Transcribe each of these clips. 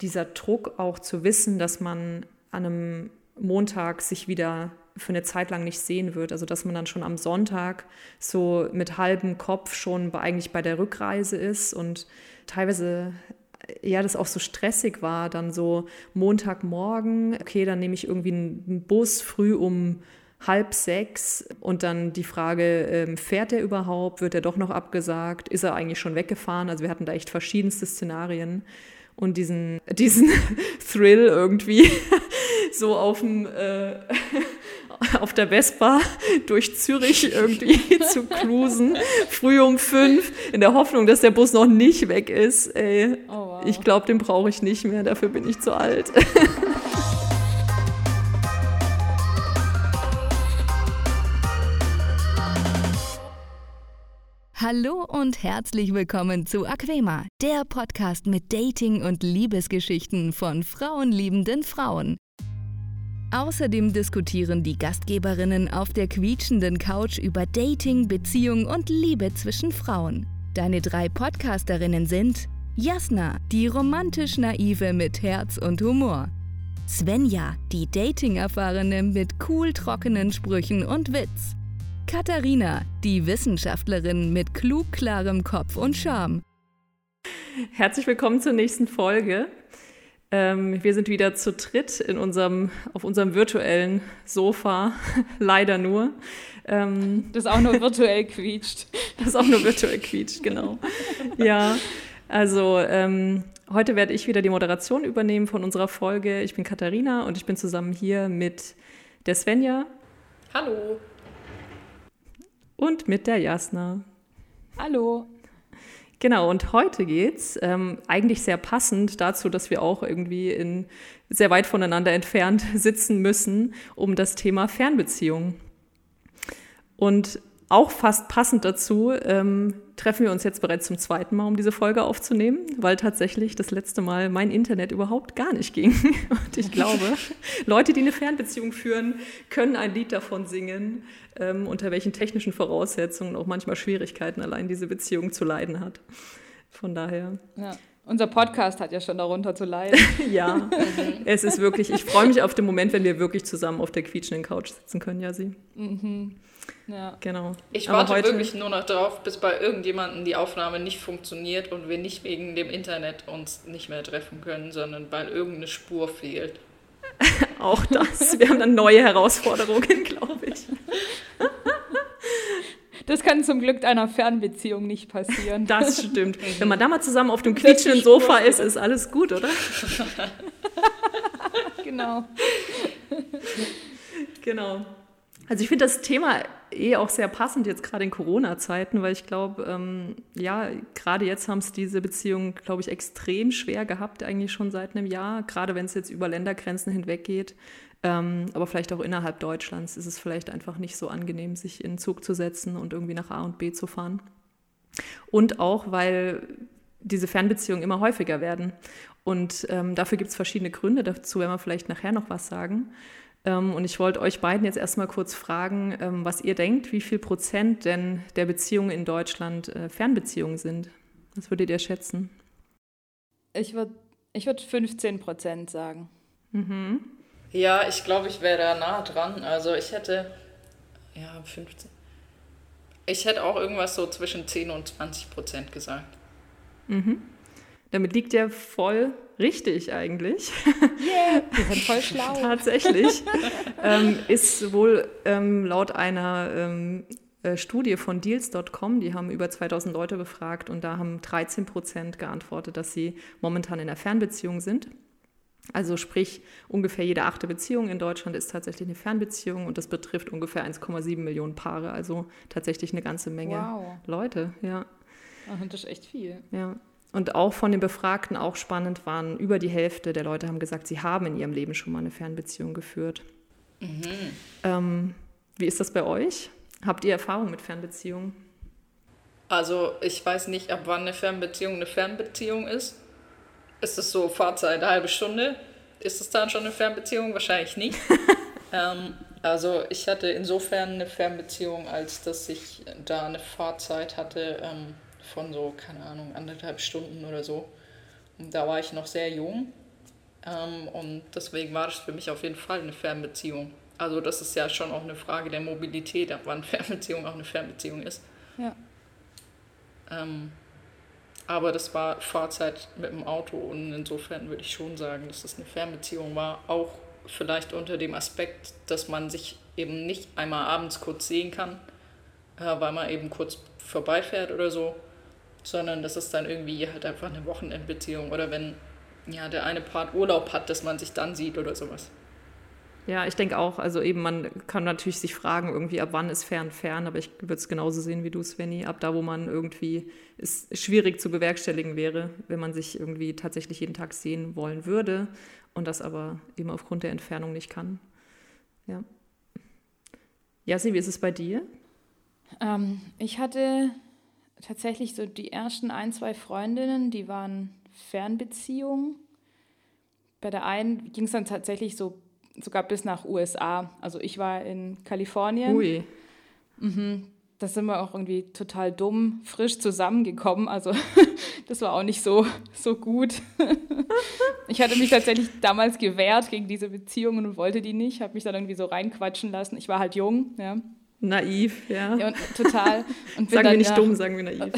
dieser Druck auch zu wissen, dass man an einem Montag sich wieder für eine Zeit lang nicht sehen wird. Also dass man dann schon am Sonntag so mit halbem Kopf schon bei, eigentlich bei der Rückreise ist und teilweise ja, das auch so stressig war, dann so Montagmorgen, okay, dann nehme ich irgendwie einen Bus früh um halb sechs und dann die Frage, ähm, fährt er überhaupt, wird er doch noch abgesagt, ist er eigentlich schon weggefahren? Also wir hatten da echt verschiedenste Szenarien und diesen, diesen Thrill irgendwie so auf dem äh, auf der Vespa durch Zürich irgendwie zu cruisen, früh um fünf, in der Hoffnung, dass der Bus noch nicht weg ist. Ey, oh, wow. Ich glaube, den brauche ich nicht mehr, dafür bin ich zu alt. Hallo und herzlich willkommen zu Aquema, der Podcast mit Dating- und Liebesgeschichten von frauenliebenden Frauen. Außerdem diskutieren die Gastgeberinnen auf der quietschenden Couch über Dating, Beziehung und Liebe zwischen Frauen. Deine drei Podcasterinnen sind Jasna, die romantisch naive mit Herz und Humor. Svenja, die Dating-Erfahrene mit cool trockenen Sprüchen und Witz. Katharina, die Wissenschaftlerin mit klug klarem Kopf und Charme. Herzlich willkommen zur nächsten Folge. Ähm, wir sind wieder zu dritt in unserem, auf unserem virtuellen Sofa, leider nur. Ähm, das auch nur virtuell quietscht. Das auch nur virtuell quietscht, genau. Ja, also ähm, heute werde ich wieder die Moderation übernehmen von unserer Folge. Ich bin Katharina und ich bin zusammen hier mit der Svenja. Hallo. Und mit der Jasna. Hallo. Genau, und heute geht's ähm, eigentlich sehr passend dazu, dass wir auch irgendwie in sehr weit voneinander entfernt sitzen müssen, um das Thema Fernbeziehung. Und auch fast passend dazu ähm, treffen wir uns jetzt bereits zum zweiten Mal, um diese Folge aufzunehmen, weil tatsächlich das letzte Mal mein Internet überhaupt gar nicht ging. Und ich glaube, Leute, die eine Fernbeziehung führen, können ein Lied davon singen, ähm, unter welchen technischen Voraussetzungen auch manchmal Schwierigkeiten allein diese Beziehung zu leiden hat. Von daher. Ja. Unser Podcast hat ja schon darunter zu leiden. ja, es ist wirklich, ich freue mich auf den Moment, wenn wir wirklich zusammen auf der quietschenden Couch sitzen können, ja, sie. Mhm. Ja. Genau. Ich warte heute, wirklich nur noch darauf, bis bei irgendjemandem die Aufnahme nicht funktioniert und wir nicht wegen dem Internet uns nicht mehr treffen können, sondern weil irgendeine Spur fehlt. Auch das. Wir haben dann neue Herausforderungen, glaube ich. Das kann zum Glück einer Fernbeziehung nicht passieren. Das stimmt. Wenn man da mal zusammen auf dem quietschenden Sofa ist, ist alles gut, oder? genau. Genau. Also ich finde das Thema eh auch sehr passend jetzt gerade in Corona-Zeiten, weil ich glaube, ähm, ja, gerade jetzt haben es diese Beziehungen, glaube ich, extrem schwer gehabt, eigentlich schon seit einem Jahr, gerade wenn es jetzt über Ländergrenzen hinweg geht. Ähm, aber vielleicht auch innerhalb Deutschlands ist es vielleicht einfach nicht so angenehm, sich in den Zug zu setzen und irgendwie nach A und B zu fahren. Und auch, weil diese Fernbeziehungen immer häufiger werden. Und ähm, dafür gibt es verschiedene Gründe, dazu werden wir vielleicht nachher noch was sagen. Ähm, und ich wollte euch beiden jetzt erstmal kurz fragen, ähm, was ihr denkt, wie viel Prozent denn der Beziehungen in Deutschland äh, Fernbeziehungen sind. Was würdet ihr schätzen? Ich würde ich würd 15 Prozent sagen. Mhm. Ja, ich glaube, ich wäre da nah dran. Also ich hätte, ja, 15. Ich hätte auch irgendwas so zwischen 10 und 20 Prozent gesagt. Mhm. Damit liegt ihr voll richtig eigentlich. Yeah, wir sind voll schlau. Tatsächlich. ähm, ist wohl ähm, laut einer ähm, äh, Studie von Deals.com, die haben über 2000 Leute befragt und da haben 13 Prozent geantwortet, dass sie momentan in einer Fernbeziehung sind. Also sprich, ungefähr jede achte Beziehung in Deutschland ist tatsächlich eine Fernbeziehung und das betrifft ungefähr 1,7 Millionen Paare, also tatsächlich eine ganze Menge wow. Leute, ja. das ist echt viel. Ja. Und auch von den Befragten auch spannend waren, über die Hälfte der Leute haben gesagt, sie haben in ihrem Leben schon mal eine Fernbeziehung geführt. Mhm. Ähm, wie ist das bei euch? Habt ihr Erfahrung mit Fernbeziehungen? Also ich weiß nicht, ab wann eine Fernbeziehung eine Fernbeziehung ist. Ist es so Fahrzeit eine halbe Stunde? Ist es dann schon eine Fernbeziehung? Wahrscheinlich nicht. ähm, also ich hatte insofern eine Fernbeziehung, als dass ich da eine Fahrzeit hatte. Ähm, von so, keine Ahnung, anderthalb Stunden oder so. Und da war ich noch sehr jung. Ähm, und deswegen war das für mich auf jeden Fall eine Fernbeziehung. Also das ist ja schon auch eine Frage der Mobilität, ab wann Fernbeziehung auch eine Fernbeziehung ist. Ja. Ähm, aber das war Fahrzeit mit dem Auto und insofern würde ich schon sagen, dass es eine Fernbeziehung war. Auch vielleicht unter dem Aspekt, dass man sich eben nicht einmal abends kurz sehen kann, äh, weil man eben kurz vorbeifährt oder so, sondern dass es dann irgendwie halt einfach eine Wochenendbeziehung oder wenn ja, der eine Part Urlaub hat, dass man sich dann sieht oder sowas. Ja, ich denke auch. Also eben, man kann natürlich sich fragen, irgendwie, ab wann ist fern fern, aber ich würde es genauso sehen wie du, Svenny. Ab da, wo man irgendwie es schwierig zu bewerkstelligen wäre, wenn man sich irgendwie tatsächlich jeden Tag sehen wollen würde und das aber eben aufgrund der Entfernung nicht kann. Ja. Jassi, wie ist es bei dir? Ähm, ich hatte tatsächlich so die ersten ein, zwei Freundinnen, die waren Fernbeziehungen. Bei der einen ging es dann tatsächlich so sogar bis nach USA. Also ich war in Kalifornien. Ui. Mhm. Da sind wir auch irgendwie total dumm, frisch zusammengekommen. Also das war auch nicht so, so gut. ich hatte mich tatsächlich damals gewehrt gegen diese Beziehungen und wollte die nicht. Habe mich dann irgendwie so reinquatschen lassen. Ich war halt jung, ja. Naiv, ja. ja und, total. Und sagen wir nicht ja, dumm, sagen wir naiv.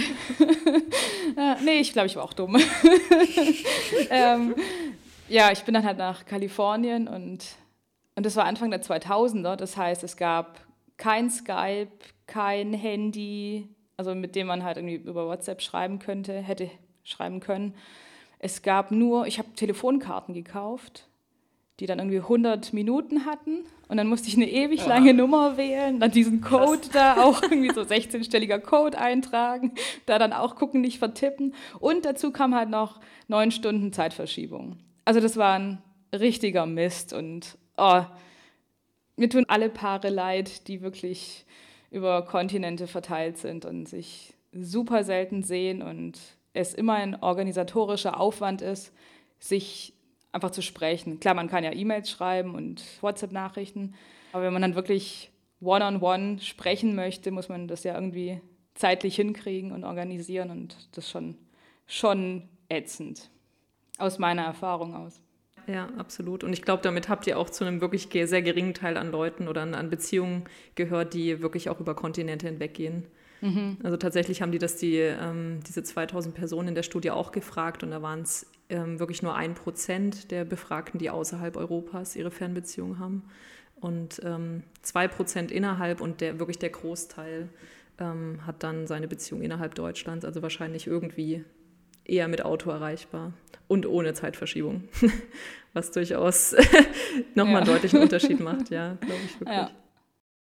nee, ich glaube, ich war auch dumm. ähm, ja, ich bin dann halt nach Kalifornien und und das war Anfang der 2000er, das heißt, es gab kein Skype, kein Handy, also mit dem man halt irgendwie über WhatsApp schreiben könnte, hätte schreiben können. Es gab nur, ich habe Telefonkarten gekauft, die dann irgendwie 100 Minuten hatten und dann musste ich eine ewig lange ja. Nummer wählen, dann diesen Code Krass. da auch irgendwie so 16-stelliger Code eintragen, da dann auch gucken, nicht vertippen und dazu kam halt noch neun Stunden Zeitverschiebung. Also das war ein richtiger Mist und oh, mir tun alle Paare leid, die wirklich über Kontinente verteilt sind und sich super selten sehen und es immer ein organisatorischer Aufwand ist, sich einfach zu sprechen. Klar, man kann ja E-Mails schreiben und WhatsApp-Nachrichten, aber wenn man dann wirklich one-on-one -on -one sprechen möchte, muss man das ja irgendwie zeitlich hinkriegen und organisieren und das ist schon, schon ätzend, aus meiner Erfahrung aus. Ja, absolut. Und ich glaube, damit habt ihr auch zu einem wirklich sehr geringen Teil an Leuten oder an Beziehungen gehört, die wirklich auch über Kontinente hinweggehen. Mhm. Also tatsächlich haben die das, die, ähm, diese 2000 Personen in der Studie auch gefragt und da waren es ähm, wirklich nur ein Prozent der Befragten, die außerhalb Europas ihre Fernbeziehungen haben und ähm, zwei Prozent innerhalb und der, wirklich der Großteil ähm, hat dann seine Beziehung innerhalb Deutschlands, also wahrscheinlich irgendwie eher mit Auto erreichbar und ohne Zeitverschiebung, was durchaus nochmal ja. einen deutlichen Unterschied macht, ja, glaube ich wirklich. Ja.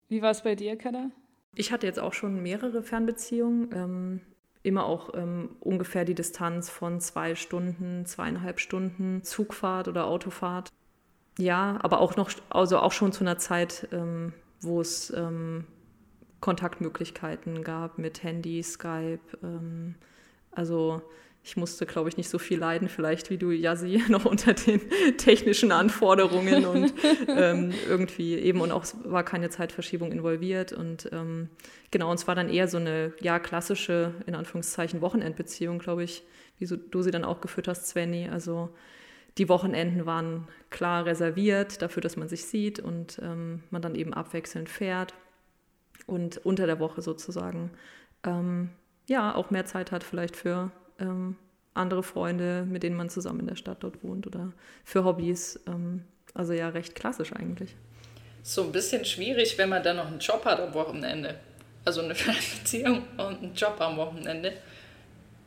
Wie war es bei dir, Kada? Ich hatte jetzt auch schon mehrere Fernbeziehungen, ähm, immer auch ähm, ungefähr die Distanz von zwei Stunden, zweieinhalb Stunden Zugfahrt oder Autofahrt. Ja, aber auch noch, also auch schon zu einer Zeit, ähm, wo es ähm, Kontaktmöglichkeiten gab mit Handy, Skype. Ähm, also ich musste, glaube ich, nicht so viel leiden, vielleicht wie du, Yassi, noch unter den technischen Anforderungen und ähm, irgendwie eben und auch war keine Zeitverschiebung involviert und ähm, genau, und es war dann eher so eine, ja, klassische, in Anführungszeichen, Wochenendbeziehung, glaube ich, wie so, du sie dann auch geführt hast, Svenny, also die Wochenenden waren klar reserviert dafür, dass man sich sieht und ähm, man dann eben abwechselnd fährt und unter der Woche sozusagen ähm, ja auch mehr Zeit hat vielleicht für ähm, andere Freunde, mit denen man zusammen in der Stadt dort wohnt oder für Hobbys. Ähm, also ja, recht klassisch eigentlich. So ein bisschen schwierig, wenn man dann noch einen Job hat am Wochenende. Also eine Beziehung und einen Job am Wochenende.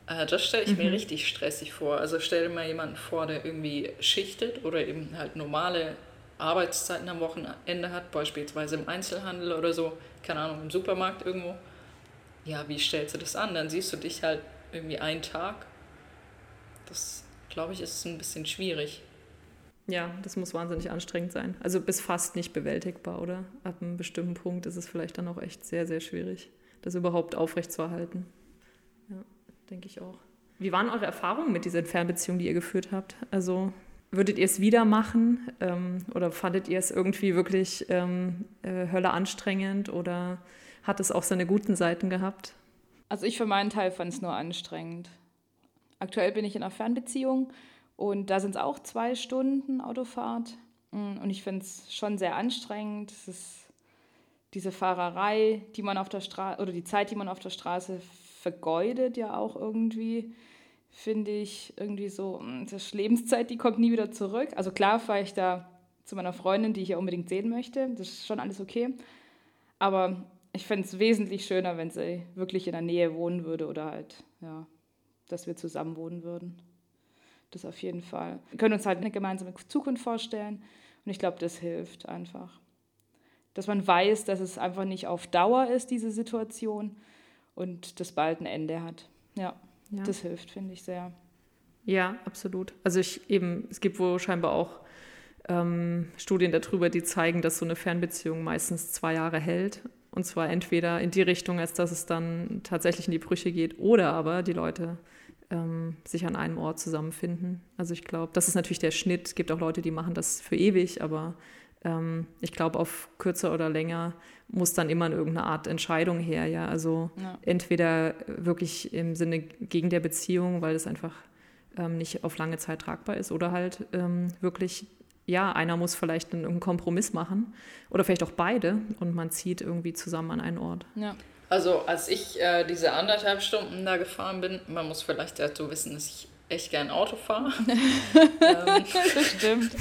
Äh, das stelle ich mhm. mir richtig stressig vor. Also stell dir mal jemanden vor, der irgendwie schichtet oder eben halt normale Arbeitszeiten am Wochenende hat, beispielsweise im Einzelhandel oder so, keine Ahnung, im Supermarkt irgendwo. Ja, wie stellst du das an? Dann siehst du dich halt irgendwie einen Tag. Das, glaube ich, ist ein bisschen schwierig. Ja, das muss wahnsinnig anstrengend sein. Also bis fast nicht bewältigbar, oder? Ab einem bestimmten Punkt ist es vielleicht dann auch echt sehr, sehr schwierig, das überhaupt aufrechtzuerhalten. Ja, denke ich auch. Wie waren eure Erfahrungen mit dieser Fernbeziehung, die ihr geführt habt? Also würdet ihr es wieder machen ähm, oder fandet ihr es irgendwie wirklich ähm, äh, Hölle anstrengend oder hat es auch seine guten Seiten gehabt? Also ich für meinen Teil fand es nur anstrengend. Aktuell bin ich in einer Fernbeziehung Und da sind es auch zwei Stunden Autofahrt. Mm, und ich finde es schon sehr anstrengend. Es ist diese Fahrerei, die man auf der Straße, oder die Zeit, die man auf der Straße vergeudet, ja auch irgendwie, finde ich irgendwie so, mm, das ist Lebenszeit, die kommt nie wieder zurück. Also klar fahre ich da zu meiner Freundin, die ich ja unbedingt sehen möchte. Das ist schon alles okay. Aber ich fände es wesentlich schöner, wenn sie wirklich in der Nähe wohnen würde oder halt, ja, dass wir zusammen wohnen würden. Das auf jeden Fall. Wir können uns halt eine gemeinsame Zukunft vorstellen und ich glaube, das hilft einfach. Dass man weiß, dass es einfach nicht auf Dauer ist, diese Situation und das bald ein Ende hat. Ja, ja. das hilft, finde ich sehr. Ja, absolut. Also ich eben, es gibt wohl scheinbar auch ähm, Studien darüber, die zeigen, dass so eine Fernbeziehung meistens zwei Jahre hält. Und zwar entweder in die Richtung, als dass es dann tatsächlich in die Brüche geht, oder aber die Leute ähm, sich an einem Ort zusammenfinden. Also ich glaube, das ist natürlich der Schnitt. Es gibt auch Leute, die machen das für ewig, aber ähm, ich glaube, auf kürzer oder länger muss dann immer irgendeine Art Entscheidung her. Ja, also ja. entweder wirklich im Sinne gegen der Beziehung, weil es einfach ähm, nicht auf lange Zeit tragbar ist, oder halt ähm, wirklich ja, einer muss vielleicht einen, einen Kompromiss machen oder vielleicht auch beide und man zieht irgendwie zusammen an einen Ort. Ja. Also als ich äh, diese anderthalb Stunden da gefahren bin, man muss vielleicht dazu wissen, dass ich echt gern Auto fahre. ähm, stimmt.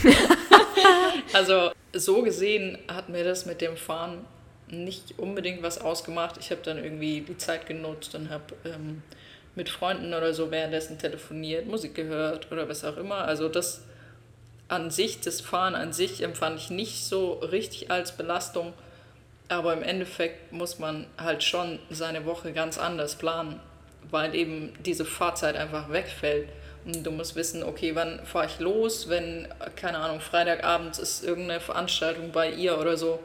also so gesehen hat mir das mit dem Fahren nicht unbedingt was ausgemacht. Ich habe dann irgendwie die Zeit genutzt und habe ähm, mit Freunden oder so währenddessen telefoniert, Musik gehört oder was auch immer. Also das an sich, das Fahren an sich empfand ich nicht so richtig als Belastung, aber im Endeffekt muss man halt schon seine Woche ganz anders planen, weil eben diese Fahrzeit einfach wegfällt. Und du musst wissen, okay, wann fahre ich los, wenn, keine Ahnung, Freitagabends ist irgendeine Veranstaltung bei ihr oder so.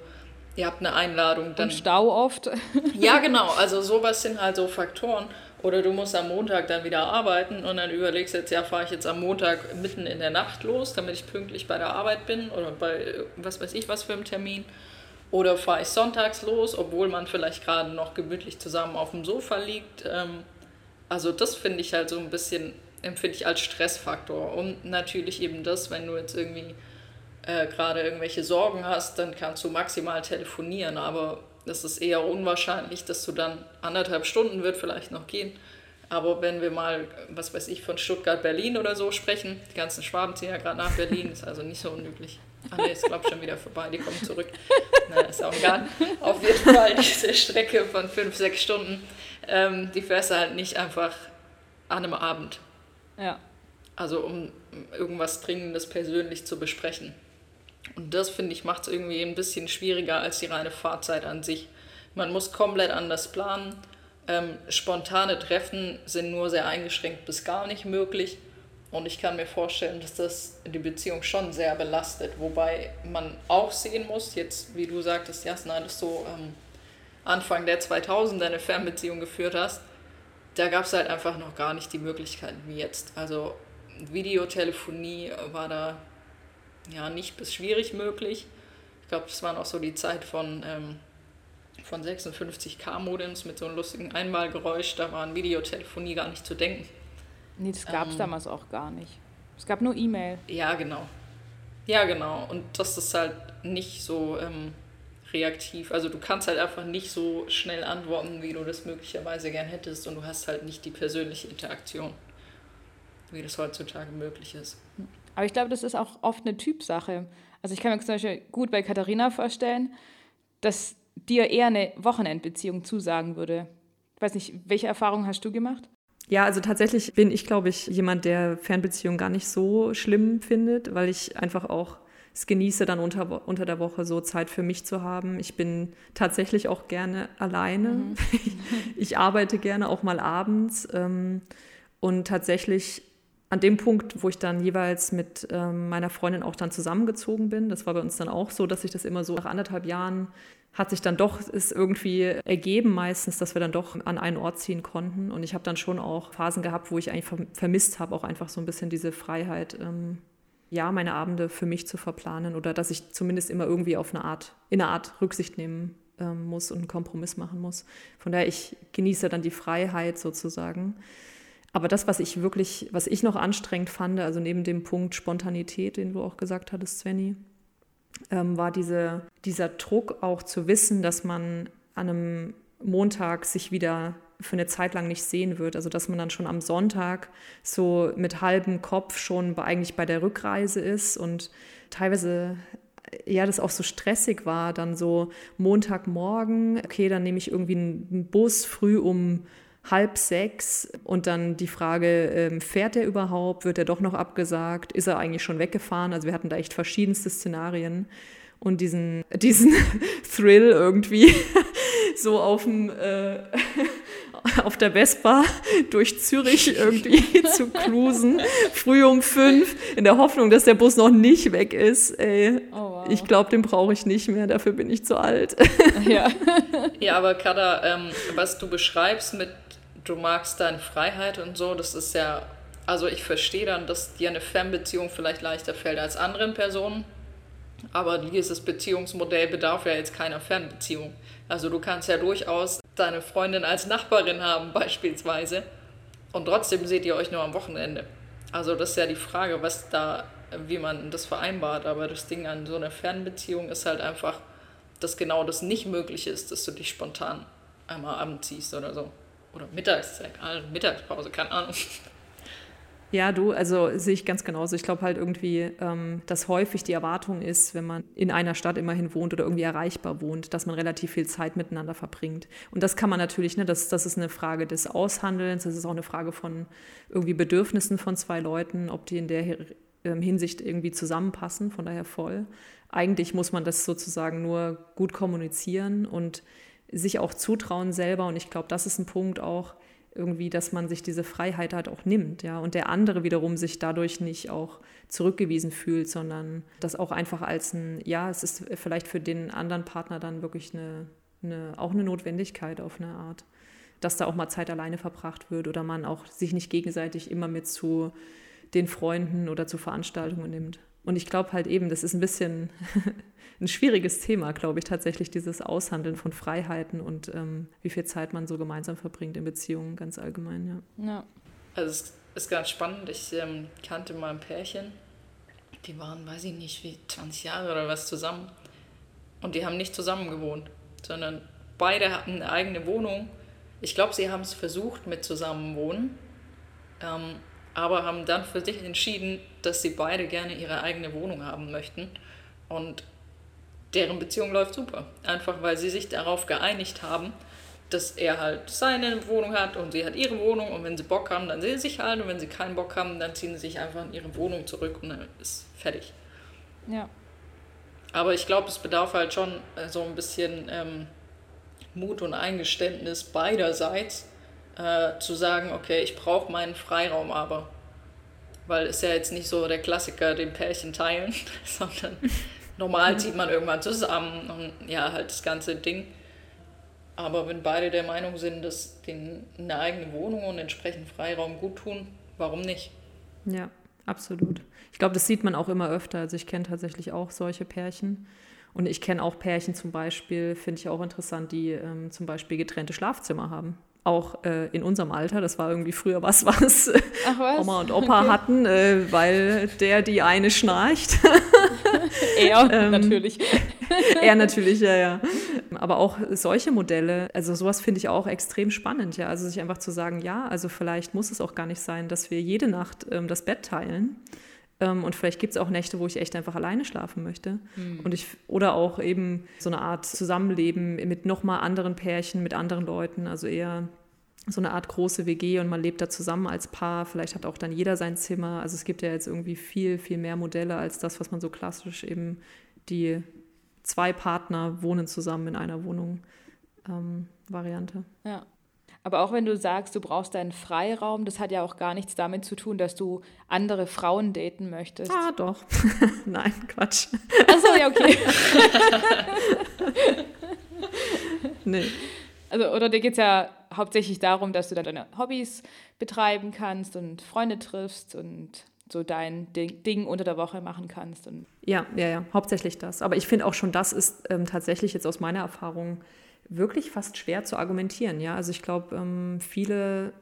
Ihr habt eine Einladung. Dann, Und Stau oft. ja, genau. Also sowas sind halt so Faktoren. Oder du musst am Montag dann wieder arbeiten und dann überlegst jetzt, ja, fahre ich jetzt am Montag mitten in der Nacht los, damit ich pünktlich bei der Arbeit bin oder bei was weiß ich was für einem Termin. Oder fahre ich sonntags los, obwohl man vielleicht gerade noch gemütlich zusammen auf dem Sofa liegt. Ähm, also das finde ich halt so ein bisschen, empfinde ich als Stressfaktor. Und natürlich eben das, wenn du jetzt irgendwie äh, gerade irgendwelche Sorgen hast, dann kannst du maximal telefonieren, aber das ist eher unwahrscheinlich, dass du dann anderthalb Stunden wird vielleicht noch gehen. Aber wenn wir mal, was weiß ich, von Stuttgart, Berlin oder so sprechen, die ganzen Schwaben ziehen ja gerade nach Berlin, ist also nicht so unüblich. Ah ne, ist glaube ich schon wieder vorbei, die kommen zurück. Na, ist auch egal. Auf jeden Fall diese Strecke von fünf, sechs Stunden, ähm, die fährst du halt nicht einfach an einem Abend. Ja. Also um irgendwas Dringendes persönlich zu besprechen. Und das, finde ich, macht es irgendwie ein bisschen schwieriger als die reine Fahrzeit an sich. Man muss komplett anders planen. Ähm, spontane Treffen sind nur sehr eingeschränkt bis gar nicht möglich. Und ich kann mir vorstellen, dass das die Beziehung schon sehr belastet. Wobei man auch sehen muss, jetzt wie du sagtest, Jasna, dass du ähm, Anfang der 2000 eine Fernbeziehung geführt hast, da gab es halt einfach noch gar nicht die Möglichkeiten wie jetzt. Also Videotelefonie war da ja, nicht bis schwierig möglich. Ich glaube, das war auch so die Zeit von, ähm, von 56K-Modems mit so einem lustigen Einmalgeräusch. Da war an Videotelefonie gar nicht zu denken. Nee, das gab es ähm, damals auch gar nicht. Es gab nur E-Mail. Ja, genau. Ja, genau. Und das ist halt nicht so ähm, reaktiv. Also du kannst halt einfach nicht so schnell antworten, wie du das möglicherweise gern hättest. Und du hast halt nicht die persönliche Interaktion, wie das heutzutage möglich ist. Aber ich glaube, das ist auch oft eine Typsache. Also ich kann mir zum Beispiel gut bei Katharina vorstellen, dass dir eher eine Wochenendbeziehung zusagen würde. Ich weiß nicht, welche Erfahrungen hast du gemacht? Ja, also tatsächlich bin ich, glaube ich, jemand, der Fernbeziehungen gar nicht so schlimm findet, weil ich einfach auch es genieße, dann unter, unter der Woche so Zeit für mich zu haben. Ich bin tatsächlich auch gerne alleine. Mhm. ich arbeite gerne auch mal abends. Ähm, und tatsächlich an dem Punkt, wo ich dann jeweils mit ähm, meiner Freundin auch dann zusammengezogen bin, das war bei uns dann auch so, dass sich das immer so nach anderthalb Jahren hat sich dann doch ist irgendwie ergeben meistens, dass wir dann doch an einen Ort ziehen konnten. Und ich habe dann schon auch Phasen gehabt, wo ich eigentlich vermisst habe, auch einfach so ein bisschen diese Freiheit, ähm, ja, meine Abende für mich zu verplanen oder dass ich zumindest immer irgendwie auf eine Art, in eine Art Rücksicht nehmen ähm, muss und einen Kompromiss machen muss. Von daher, ich genieße dann die Freiheit sozusagen. Aber das, was ich wirklich, was ich noch anstrengend fand, also neben dem Punkt Spontanität, den du auch gesagt hattest, Svenny, ähm, war diese, dieser Druck auch zu wissen, dass man an einem Montag sich wieder für eine Zeit lang nicht sehen wird. Also dass man dann schon am Sonntag so mit halbem Kopf schon bei, eigentlich bei der Rückreise ist und teilweise ja, das auch so stressig war, dann so Montagmorgen, okay, dann nehme ich irgendwie einen Bus früh um halb sechs und dann die Frage, ähm, fährt er überhaupt, wird er doch noch abgesagt, ist er eigentlich schon weggefahren? Also wir hatten da echt verschiedenste Szenarien und diesen, diesen Thrill irgendwie so auf dem äh, auf der Vespa durch Zürich irgendwie zu cruisen, früh um fünf, in der Hoffnung, dass der Bus noch nicht weg ist. Ey, oh, wow. Ich glaube, den brauche ich nicht mehr, dafür bin ich zu alt. Ja, ja aber Kada, ähm, was du beschreibst mit du magst deine Freiheit und so, das ist ja, also ich verstehe dann, dass dir eine Fernbeziehung vielleicht leichter fällt als anderen Personen, aber dieses Beziehungsmodell bedarf ja jetzt keiner Fernbeziehung. Also du kannst ja durchaus deine Freundin als Nachbarin haben beispielsweise und trotzdem seht ihr euch nur am Wochenende. Also das ist ja die Frage, was da, wie man das vereinbart, aber das Ding an so einer Fernbeziehung ist halt einfach, dass genau das nicht möglich ist, dass du dich spontan einmal abends ziehst oder so. Oder Mittagszeit, Mittagspause, keine Ahnung. Ja, du, also sehe ich ganz genauso. Ich glaube halt irgendwie, ähm, dass häufig die Erwartung ist, wenn man in einer Stadt immerhin wohnt oder irgendwie erreichbar wohnt, dass man relativ viel Zeit miteinander verbringt. Und das kann man natürlich, ne, das, das ist eine Frage des Aushandelns, das ist auch eine Frage von irgendwie Bedürfnissen von zwei Leuten, ob die in der ähm, Hinsicht irgendwie zusammenpassen, von daher voll. Eigentlich muss man das sozusagen nur gut kommunizieren und sich auch zutrauen selber. Und ich glaube, das ist ein Punkt auch irgendwie, dass man sich diese Freiheit halt auch nimmt, ja. Und der andere wiederum sich dadurch nicht auch zurückgewiesen fühlt, sondern das auch einfach als ein, ja, es ist vielleicht für den anderen Partner dann wirklich eine, eine auch eine Notwendigkeit auf eine Art, dass da auch mal Zeit alleine verbracht wird oder man auch sich nicht gegenseitig immer mit zu den Freunden oder zu Veranstaltungen nimmt. Und ich glaube halt eben, das ist ein bisschen ein schwieriges Thema, glaube ich, tatsächlich dieses Aushandeln von Freiheiten und ähm, wie viel Zeit man so gemeinsam verbringt in Beziehungen ganz allgemein, ja. ja. Also es ist ganz spannend. Ich ähm, kannte mal ein Pärchen, die waren, weiß ich nicht, wie 20 Jahre oder was zusammen. Und die haben nicht zusammen gewohnt, sondern beide hatten eine eigene Wohnung. Ich glaube, sie haben es versucht mit Zusammenwohnen, ähm, aber haben dann für sich entschieden, dass sie beide gerne ihre eigene Wohnung haben möchten. Und deren Beziehung läuft super. Einfach weil sie sich darauf geeinigt haben, dass er halt seine Wohnung hat und sie hat ihre Wohnung und wenn sie Bock haben, dann sehen sie sich halt und wenn sie keinen Bock haben, dann ziehen sie sich einfach in ihre Wohnung zurück und dann ist fertig. Ja. Aber ich glaube, es bedarf halt schon äh, so ein bisschen ähm, Mut und Eingeständnis beiderseits, äh, zu sagen, okay, ich brauche meinen Freiraum aber. Weil es ja jetzt nicht so der Klassiker, den Pärchen teilen, sondern Normal zieht man irgendwann zusammen und ja, halt das ganze Ding. Aber wenn beide der Meinung sind, dass denen eine eigene Wohnung und entsprechend Freiraum gut tun, warum nicht? Ja, absolut. Ich glaube, das sieht man auch immer öfter. Also ich kenne tatsächlich auch solche Pärchen. Und ich kenne auch Pärchen zum Beispiel, finde ich auch interessant, die ähm, zum Beispiel getrennte Schlafzimmer haben auch äh, in unserem Alter. Das war irgendwie früher was, was, was? Oma und Opa okay. hatten, äh, weil der die eine schnarcht. er ähm, natürlich. er natürlich, ja, ja. Aber auch solche Modelle, also sowas finde ich auch extrem spannend, ja. Also sich einfach zu sagen, ja, also vielleicht muss es auch gar nicht sein, dass wir jede Nacht ähm, das Bett teilen. Ähm, und vielleicht gibt es auch Nächte, wo ich echt einfach alleine schlafen möchte. Mhm. Und ich, oder auch eben so eine Art Zusammenleben mit nochmal anderen Pärchen, mit anderen Leuten, also eher so eine Art große WG und man lebt da zusammen als Paar. Vielleicht hat auch dann jeder sein Zimmer. Also es gibt ja jetzt irgendwie viel, viel mehr Modelle als das, was man so klassisch eben die zwei Partner wohnen zusammen in einer Wohnung ähm, Variante. Ja. Aber auch wenn du sagst, du brauchst deinen Freiraum, das hat ja auch gar nichts damit zu tun, dass du andere Frauen daten möchtest. Ah, doch. Nein, Quatsch. Achso, ja, okay. nee. Also, oder dir geht es ja hauptsächlich darum, dass du dann deine Hobbys betreiben kannst und Freunde triffst und so dein Ding unter der Woche machen kannst. Und ja, ja, ja, hauptsächlich das. Aber ich finde auch schon, das ist ähm, tatsächlich jetzt aus meiner Erfahrung wirklich fast schwer zu argumentieren. Ja, also ich glaube, ähm, viele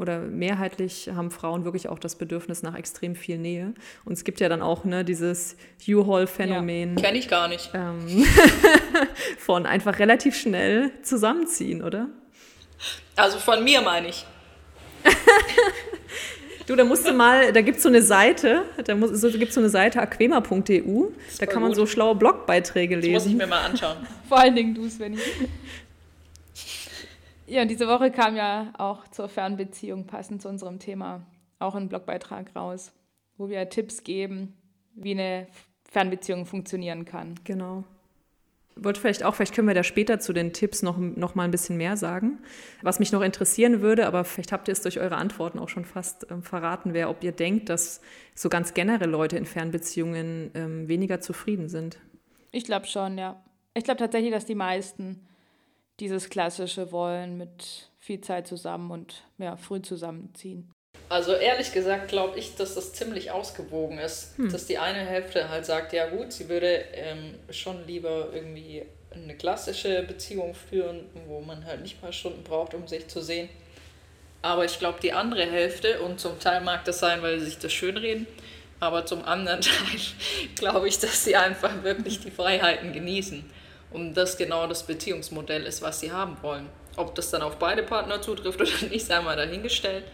oder mehrheitlich haben Frauen wirklich auch das Bedürfnis nach extrem viel Nähe. Und es gibt ja dann auch ne, dieses U-Haul-Phänomen. Ja, Kenne ich gar nicht. Ähm, von einfach relativ schnell zusammenziehen, oder? Also von mir meine ich. Du, da musst du mal, da gibt es so eine Seite, da muss, so, gibt es so eine Seite aquema.eu, da kann man gut. so schlaue Blogbeiträge lesen. Das muss ich mir mal anschauen. Vor allen Dingen du, Svenny. Ja, und diese Woche kam ja auch zur Fernbeziehung passend zu unserem Thema auch ein Blogbeitrag raus, wo wir Tipps geben, wie eine Fernbeziehung funktionieren kann. Genau. Wollte vielleicht auch, vielleicht können wir da später zu den Tipps noch, noch mal ein bisschen mehr sagen. Was mich noch interessieren würde, aber vielleicht habt ihr es durch eure Antworten auch schon fast äh, verraten, wäre, ob ihr denkt, dass so ganz generell Leute in Fernbeziehungen ähm, weniger zufrieden sind. Ich glaube schon, ja. Ich glaube tatsächlich, dass die meisten dieses klassische Wollen mit viel Zeit zusammen und ja, früh zusammenziehen. Also ehrlich gesagt glaube ich, dass das ziemlich ausgewogen ist. Hm. Dass die eine Hälfte halt sagt, ja gut, sie würde ähm, schon lieber irgendwie eine klassische Beziehung führen, wo man halt nicht paar Stunden braucht, um sich zu sehen. Aber ich glaube, die andere Hälfte, und zum Teil mag das sein, weil sie sich das schönreden, aber zum anderen Teil glaube ich, dass sie einfach wirklich die Freiheiten genießen und das genau das Beziehungsmodell ist, was sie haben wollen. Ob das dann auf beide Partner zutrifft oder nicht, sei mal dahingestellt.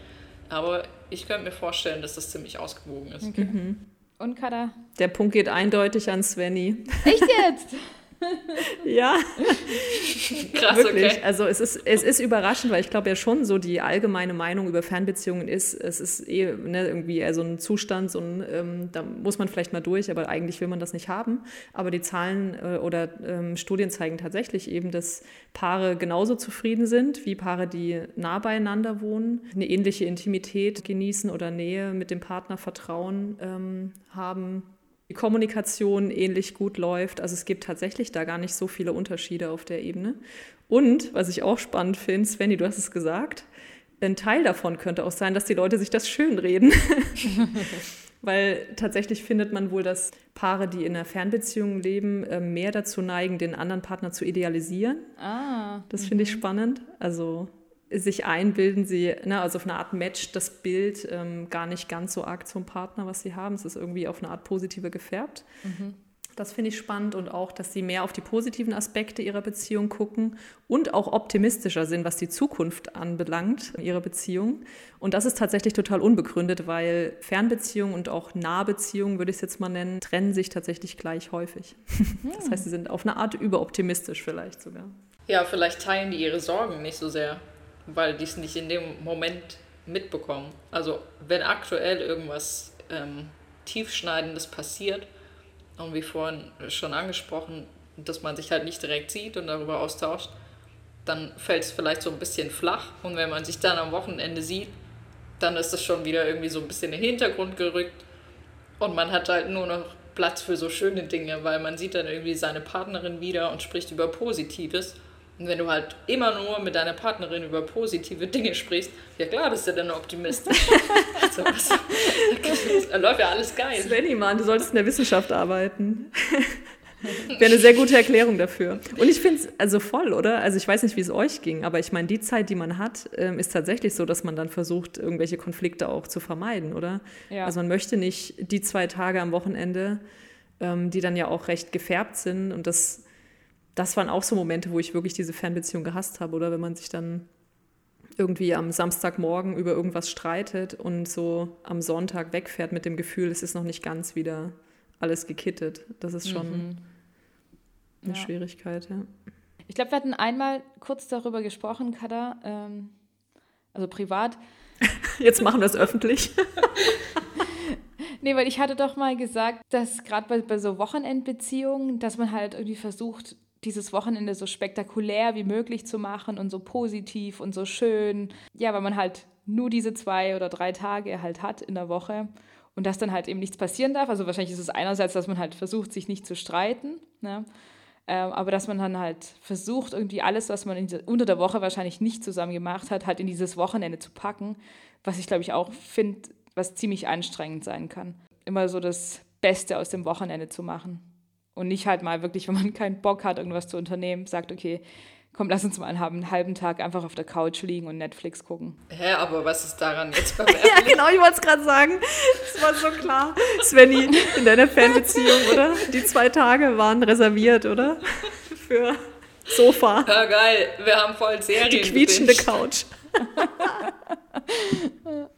Aber ich könnte mir vorstellen, dass das ziemlich ausgewogen ist. Okay. Mhm. Und Kada? Der Punkt geht eindeutig an Svenny. Echt jetzt? ja. Krass, Wirklich. Okay. Also es ist, es ist überraschend, weil ich glaube ja schon so die allgemeine Meinung über Fernbeziehungen ist, es ist eh ne, irgendwie eher so ein Zustand, so ein, ähm, da muss man vielleicht mal durch, aber eigentlich will man das nicht haben. Aber die Zahlen äh, oder ähm, Studien zeigen tatsächlich eben, dass Paare genauso zufrieden sind wie Paare, die nah beieinander wohnen, eine ähnliche Intimität genießen oder Nähe mit dem Partner, Vertrauen ähm, haben die Kommunikation ähnlich gut läuft. Also es gibt tatsächlich da gar nicht so viele Unterschiede auf der Ebene. Und was ich auch spannend finde, Svenny, du hast es gesagt, ein Teil davon könnte auch sein, dass die Leute sich das schönreden. Weil tatsächlich findet man wohl, dass Paare, die in einer Fernbeziehung leben, äh, mehr dazu neigen, den anderen Partner zu idealisieren. Ah. Das finde ich mhm. spannend. Also sich einbilden, sie, ne, also auf eine Art matcht das Bild ähm, gar nicht ganz so arg zum Partner, was sie haben. Es ist irgendwie auf eine Art positive gefärbt. Mhm. Das finde ich spannend und auch, dass sie mehr auf die positiven Aspekte ihrer Beziehung gucken und auch optimistischer sind, was die Zukunft anbelangt, ihrer Beziehung. Und das ist tatsächlich total unbegründet, weil Fernbeziehungen und auch Nahbeziehungen, würde ich es jetzt mal nennen, trennen sich tatsächlich gleich häufig. Mhm. Das heißt, sie sind auf eine Art überoptimistisch vielleicht sogar. Ja, vielleicht teilen die ihre Sorgen nicht so sehr weil die es nicht in dem Moment mitbekommen. Also wenn aktuell irgendwas ähm, Tiefschneidendes passiert, und wie vorhin schon angesprochen, dass man sich halt nicht direkt sieht und darüber austauscht, dann fällt es vielleicht so ein bisschen flach. Und wenn man sich dann am Wochenende sieht, dann ist es schon wieder irgendwie so ein bisschen in den Hintergrund gerückt. Und man hat halt nur noch Platz für so schöne Dinge, weil man sieht dann irgendwie seine Partnerin wieder und spricht über Positives. Und wenn du halt immer nur mit deiner Partnerin über positive Dinge sprichst, ja klar bist du dann Optimist. so, also, da läuft ja alles geil. Svenny, Mann, du solltest in der Wissenschaft arbeiten. Wäre eine sehr gute Erklärung dafür. Und ich finde es also voll, oder? Also ich weiß nicht, wie es euch ging, aber ich meine, die Zeit, die man hat, ähm, ist tatsächlich so, dass man dann versucht, irgendwelche Konflikte auch zu vermeiden, oder? Ja. Also man möchte nicht die zwei Tage am Wochenende, ähm, die dann ja auch recht gefärbt sind und das das waren auch so Momente, wo ich wirklich diese Fernbeziehung gehasst habe. Oder wenn man sich dann irgendwie am Samstagmorgen über irgendwas streitet und so am Sonntag wegfährt mit dem Gefühl, es ist noch nicht ganz wieder alles gekittet. Das ist schon mhm. eine ja. Schwierigkeit, ja. Ich glaube, wir hatten einmal kurz darüber gesprochen, Kada, ähm, also privat. Jetzt machen wir es öffentlich. nee, weil ich hatte doch mal gesagt, dass gerade bei, bei so Wochenendbeziehungen, dass man halt irgendwie versucht, dieses Wochenende so spektakulär wie möglich zu machen und so positiv und so schön. Ja, weil man halt nur diese zwei oder drei Tage halt hat in der Woche und dass dann halt eben nichts passieren darf. Also wahrscheinlich ist es einerseits, dass man halt versucht, sich nicht zu streiten, ne? ähm, aber dass man dann halt versucht, irgendwie alles, was man dieser, unter der Woche wahrscheinlich nicht zusammen gemacht hat, halt in dieses Wochenende zu packen, was ich glaube ich auch finde, was ziemlich anstrengend sein kann. Immer so das Beste aus dem Wochenende zu machen. Und nicht halt mal wirklich, wenn man keinen Bock hat, irgendwas zu unternehmen, sagt, okay, komm, lass uns mal einen halben Tag einfach auf der Couch liegen und Netflix gucken. Hä, aber was ist daran jetzt verwerflich? ja, genau, ich wollte es gerade sagen. Das war so klar. Svenny, in deiner Fernbeziehung, oder? Die zwei Tage waren reserviert, oder? Für Sofa. Ja, geil. Wir haben voll Serien. Die quietschende Couch.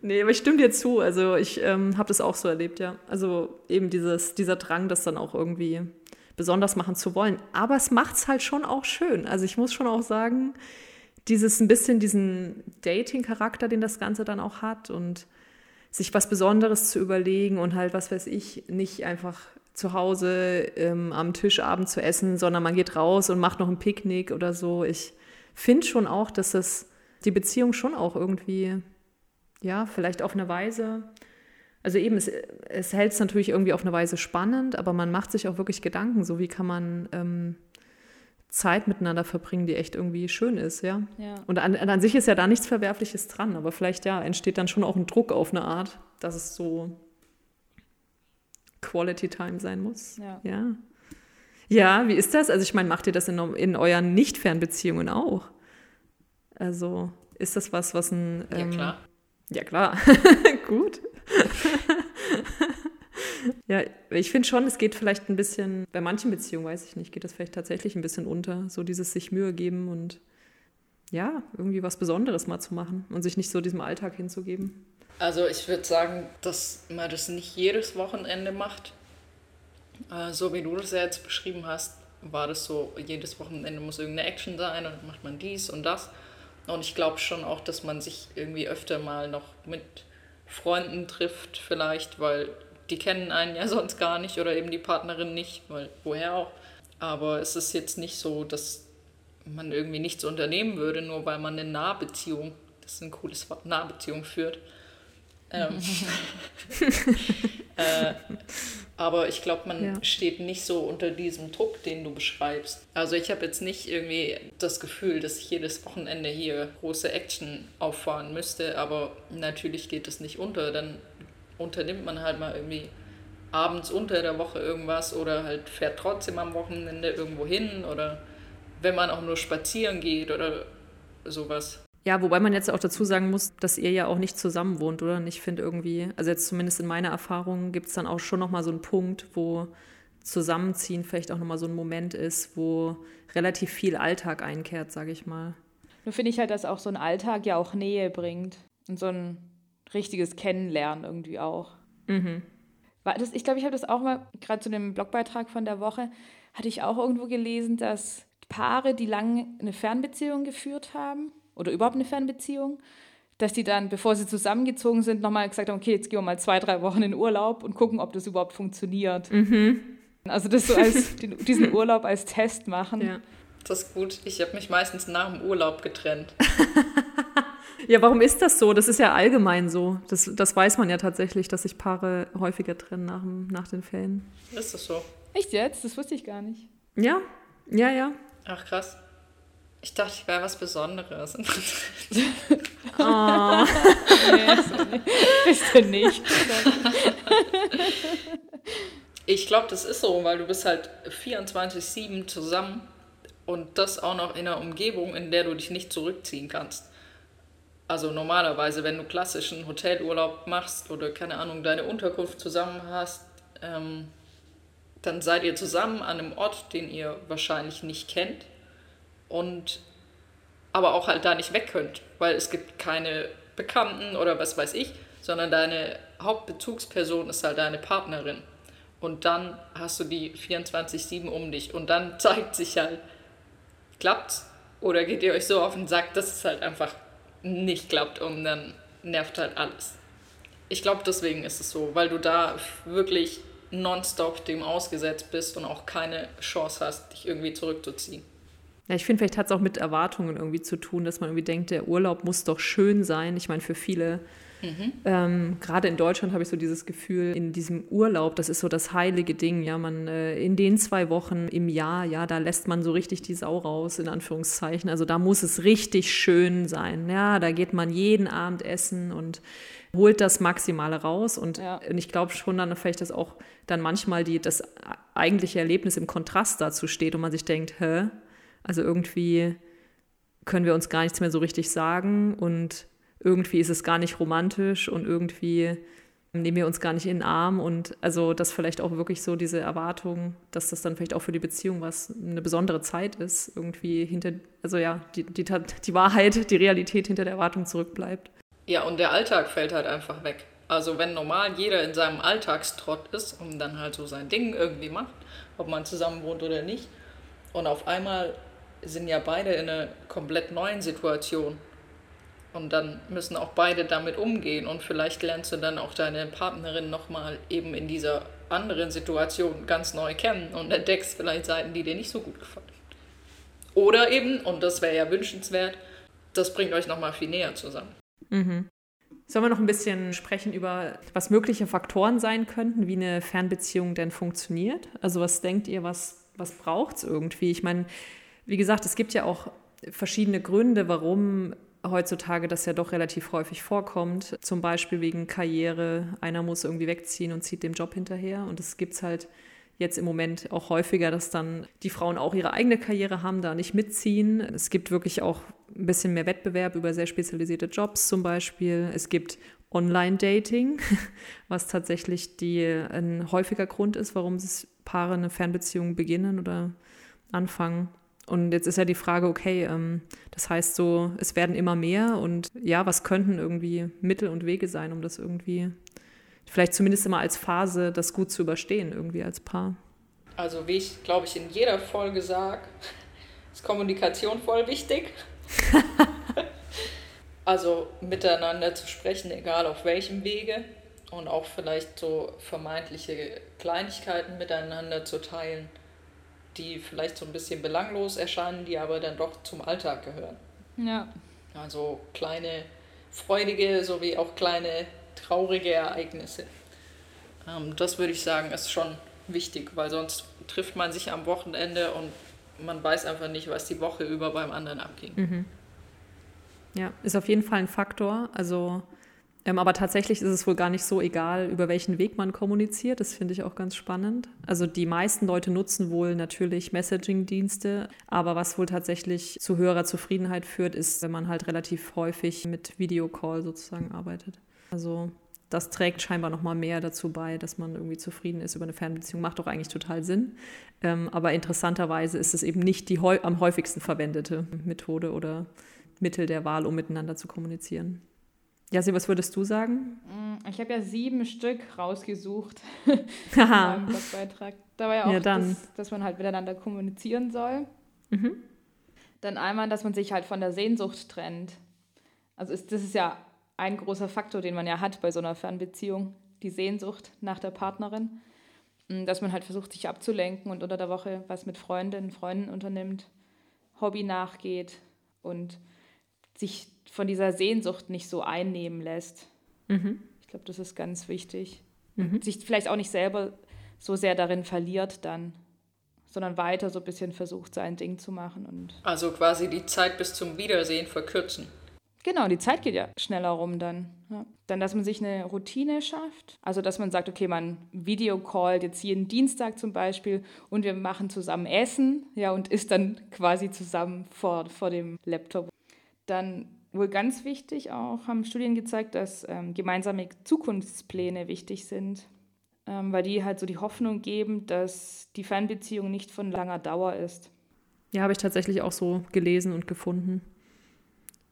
nee, aber ich stimme dir zu. Also ich ähm, habe das auch so erlebt, ja. Also eben dieses, dieser Drang, das dann auch irgendwie besonders machen zu wollen. Aber es macht es halt schon auch schön. Also ich muss schon auch sagen, dieses ein bisschen diesen Dating-Charakter, den das Ganze dann auch hat und sich was Besonderes zu überlegen und halt, was weiß ich, nicht einfach zu Hause ähm, am Tisch abends zu essen, sondern man geht raus und macht noch ein Picknick oder so. Ich finde schon auch, dass das die Beziehung schon auch irgendwie, ja, vielleicht auf eine Weise also eben, es, es hält es natürlich irgendwie auf eine Weise spannend, aber man macht sich auch wirklich Gedanken, so wie kann man ähm, Zeit miteinander verbringen, die echt irgendwie schön ist, ja. ja. Und an, an, sich ist ja da nichts Verwerfliches dran, aber vielleicht ja, entsteht dann schon auch ein Druck auf eine Art, dass es so Quality Time sein muss. Ja. Ja, ja wie ist das? Also ich meine, macht ihr das in, in euren Nicht-Fernbeziehungen auch? Also ist das was, was ein... Ähm, ja, klar. Ja, klar. Gut. ja, ich finde schon, es geht vielleicht ein bisschen, bei manchen Beziehungen, weiß ich nicht, geht das vielleicht tatsächlich ein bisschen unter, so dieses sich Mühe geben und ja, irgendwie was Besonderes mal zu machen und sich nicht so diesem Alltag hinzugeben. Also ich würde sagen, dass man das nicht jedes Wochenende macht. Äh, so wie du das ja jetzt beschrieben hast, war das so, jedes Wochenende muss irgendeine Action sein und dann macht man dies und das. Und ich glaube schon auch, dass man sich irgendwie öfter mal noch mit Freunden trifft, vielleicht, weil die kennen einen ja sonst gar nicht oder eben die Partnerin nicht, weil woher auch. Aber es ist jetzt nicht so, dass man irgendwie nichts unternehmen würde, nur weil man eine Nahbeziehung, das ist ein cooles Wort, Nahbeziehung führt. Ähm, äh, aber ich glaube, man ja. steht nicht so unter diesem Druck, den du beschreibst. Also ich habe jetzt nicht irgendwie das Gefühl, dass ich jedes Wochenende hier große Action auffahren müsste, aber natürlich geht es nicht unter. Dann unternimmt man halt mal irgendwie abends unter der Woche irgendwas oder halt fährt trotzdem am Wochenende irgendwo hin oder wenn man auch nur spazieren geht oder sowas. Ja, wobei man jetzt auch dazu sagen muss, dass ihr ja auch nicht zusammen wohnt, oder? Und ich finde irgendwie, also jetzt zumindest in meiner Erfahrung gibt es dann auch schon nochmal so einen Punkt, wo Zusammenziehen vielleicht auch nochmal so ein Moment ist, wo relativ viel Alltag einkehrt, sage ich mal. Nur finde ich halt, dass auch so ein Alltag ja auch Nähe bringt und so ein richtiges Kennenlernen irgendwie auch. Mhm. Das, ich glaube, ich habe das auch mal, gerade zu dem Blogbeitrag von der Woche, hatte ich auch irgendwo gelesen, dass Paare, die lange eine Fernbeziehung geführt haben, oder überhaupt eine Fernbeziehung, dass die dann, bevor sie zusammengezogen sind, nochmal gesagt haben, okay, jetzt gehen wir mal zwei, drei Wochen in Urlaub und gucken, ob das überhaupt funktioniert. Mhm. Also das so als diesen Urlaub als Test machen. Ja. Das ist gut. Ich habe mich meistens nach dem Urlaub getrennt. ja, warum ist das so? Das ist ja allgemein so. Das, das weiß man ja tatsächlich, dass sich Paare häufiger trennen nach, nach den Ferien. Ist das so? Echt jetzt? Das wusste ich gar nicht. Ja, ja, ja. Ach krass. Ich dachte, ich wäre was Besonderes. oh. nee, bist du nicht. ich glaube, das ist so, weil du bist halt 24-7 zusammen und das auch noch in einer Umgebung, in der du dich nicht zurückziehen kannst. Also normalerweise, wenn du klassischen Hotelurlaub machst oder keine Ahnung, deine Unterkunft zusammen hast, ähm, dann seid ihr zusammen an einem Ort, den ihr wahrscheinlich nicht kennt und aber auch halt da nicht weg könnt, weil es gibt keine Bekannten oder was weiß ich, sondern deine Hauptbezugsperson ist halt deine Partnerin. Und dann hast du die 24-7 um dich und dann zeigt sich halt, klappt's oder geht ihr euch so auf den Sack, dass es halt einfach nicht klappt und dann nervt halt alles. Ich glaube, deswegen ist es so, weil du da wirklich nonstop dem ausgesetzt bist und auch keine Chance hast, dich irgendwie zurückzuziehen. Ja, ich finde, vielleicht hat es auch mit Erwartungen irgendwie zu tun, dass man irgendwie denkt, der Urlaub muss doch schön sein. Ich meine, für viele, mhm. ähm, gerade in Deutschland habe ich so dieses Gefühl, in diesem Urlaub, das ist so das heilige Ding, ja, man äh, in den zwei Wochen im Jahr, ja, da lässt man so richtig die Sau raus, in Anführungszeichen. Also da muss es richtig schön sein. Ja, da geht man jeden Abend essen und holt das Maximale raus. Und, Ja. und ich glaube schon dann vielleicht, dass auch dann manchmal die, das eigentliche Erlebnis im Kontrast dazu steht und man sich denkt, hä? Also irgendwie können wir uns gar nichts mehr so richtig sagen und irgendwie ist es gar nicht romantisch und irgendwie nehmen wir uns gar nicht in den Arm und also das vielleicht auch wirklich so diese Erwartung, dass das dann vielleicht auch für die Beziehung was eine besondere Zeit ist, irgendwie hinter, also ja, die, die, die Wahrheit, die Realität hinter der Erwartung zurückbleibt. Ja, und der Alltag fällt halt einfach weg. Also wenn normal jeder in seinem Alltagstrott ist und dann halt so sein Ding irgendwie macht, ob man zusammen wohnt oder nicht, und auf einmal sind ja beide in einer komplett neuen Situation. Und dann müssen auch beide damit umgehen und vielleicht lernst du dann auch deine Partnerin nochmal eben in dieser anderen Situation ganz neu kennen und entdeckst vielleicht Seiten, die dir nicht so gut gefallen. Oder eben, und das wäre ja wünschenswert, das bringt euch nochmal viel näher zusammen. Sollen wir noch ein bisschen sprechen über, was mögliche Faktoren sein könnten, wie eine Fernbeziehung denn funktioniert? Also was denkt ihr, was, was braucht es irgendwie? Ich meine, wie gesagt, es gibt ja auch verschiedene Gründe, warum heutzutage das ja doch relativ häufig vorkommt. Zum Beispiel wegen Karriere. Einer muss irgendwie wegziehen und zieht dem Job hinterher. Und das gibt es halt jetzt im Moment auch häufiger, dass dann die Frauen auch ihre eigene Karriere haben, da nicht mitziehen. Es gibt wirklich auch ein bisschen mehr Wettbewerb über sehr spezialisierte Jobs zum Beispiel. Es gibt Online-Dating, was tatsächlich die, ein häufiger Grund ist, warum es Paare eine Fernbeziehung beginnen oder anfangen. Und jetzt ist ja die Frage, okay, ähm, das heißt so, es werden immer mehr und ja, was könnten irgendwie Mittel und Wege sein, um das irgendwie vielleicht zumindest immer als Phase das gut zu überstehen, irgendwie als Paar. Also wie ich, glaube ich, in jeder Folge sage, ist Kommunikation voll wichtig. also miteinander zu sprechen, egal auf welchem Wege. Und auch vielleicht so vermeintliche Kleinigkeiten miteinander zu teilen, die vielleicht so ein bisschen belanglos erscheinen, die aber dann doch zum Alltag gehören. Ja. Also kleine freudige sowie auch kleine traurige Ereignisse. Ähm, das würde ich sagen, ist schon wichtig, weil sonst trifft man sich am Wochenende und man weiß einfach nicht, was die Woche über beim anderen abging. Ja, ist auf jeden Fall ein Faktor. Also, ähm, aber tatsächlich ist es wohl gar nicht so egal, über welchen Weg man kommuniziert. Das finde ich auch ganz spannend. Also die meisten Leute nutzen wohl natürlich Messaging-Dienste, aber was wohl tatsächlich zu höherer Zufriedenheit führt, ist, wenn man halt relativ häufig mit Videocall sozusagen arbeitet. Also das trägt scheinbar noch mal mehr dazu bei, dass man irgendwie zufrieden ist über eine Fernbeziehung. Macht doch eigentlich total Sinn. Ähm, aber interessanterweise ist es eben nicht die am häufigsten verwendete Methode oder Mittel der Wahl, um miteinander zu kommunizieren. Jasi, was würdest du sagen? Ich habe ja sieben Stück rausgesucht Haha. in meinem Blogbeitrag. Da war ja auch, Ja, dann. Das, dass man halt miteinander kommunizieren soll. Dann einmal, dass man sich halt von der Sehnsucht trennt. Also ist, das ist ja ein großer Faktor, den man ja hat bei so einer Fernbeziehung, die Sehnsucht nach der Partnerin. Mm, Dass man halt versucht, sich abzulenken und unter der Woche was mit Freundinnen, Freunden unternimmt, Hobby nachgeht und sich von dieser Sehnsucht nicht so einnehmen lässt. Ich glaube, das ist ganz wichtig. Und sich vielleicht auch nicht selber so sehr darin verliert dann, sondern weiter so ein bisschen versucht, sein Ding zu machen. Und Also quasi die Zeit bis zum Wiedersehen verkürzen. genau, die Zeit geht ja schneller rum dann. Ja. Dann, dass man sich eine Routine schafft. Also, dass man sagt, okay, man videocallt jetzt jeden Dienstag zum Beispiel und wir machen zusammen Essen, ja, und isst dann quasi zusammen vor, vor dem Laptop. Dann wohl ganz wichtig auch, haben Studien gezeigt, dass ähm, gemeinsame Zukunftspläne wichtig sind, ähm, weil die halt so die Hoffnung geben, dass die Fernbeziehung nicht von langer Dauer ist. Ja, habe ich tatsächlich auch so gelesen und gefunden.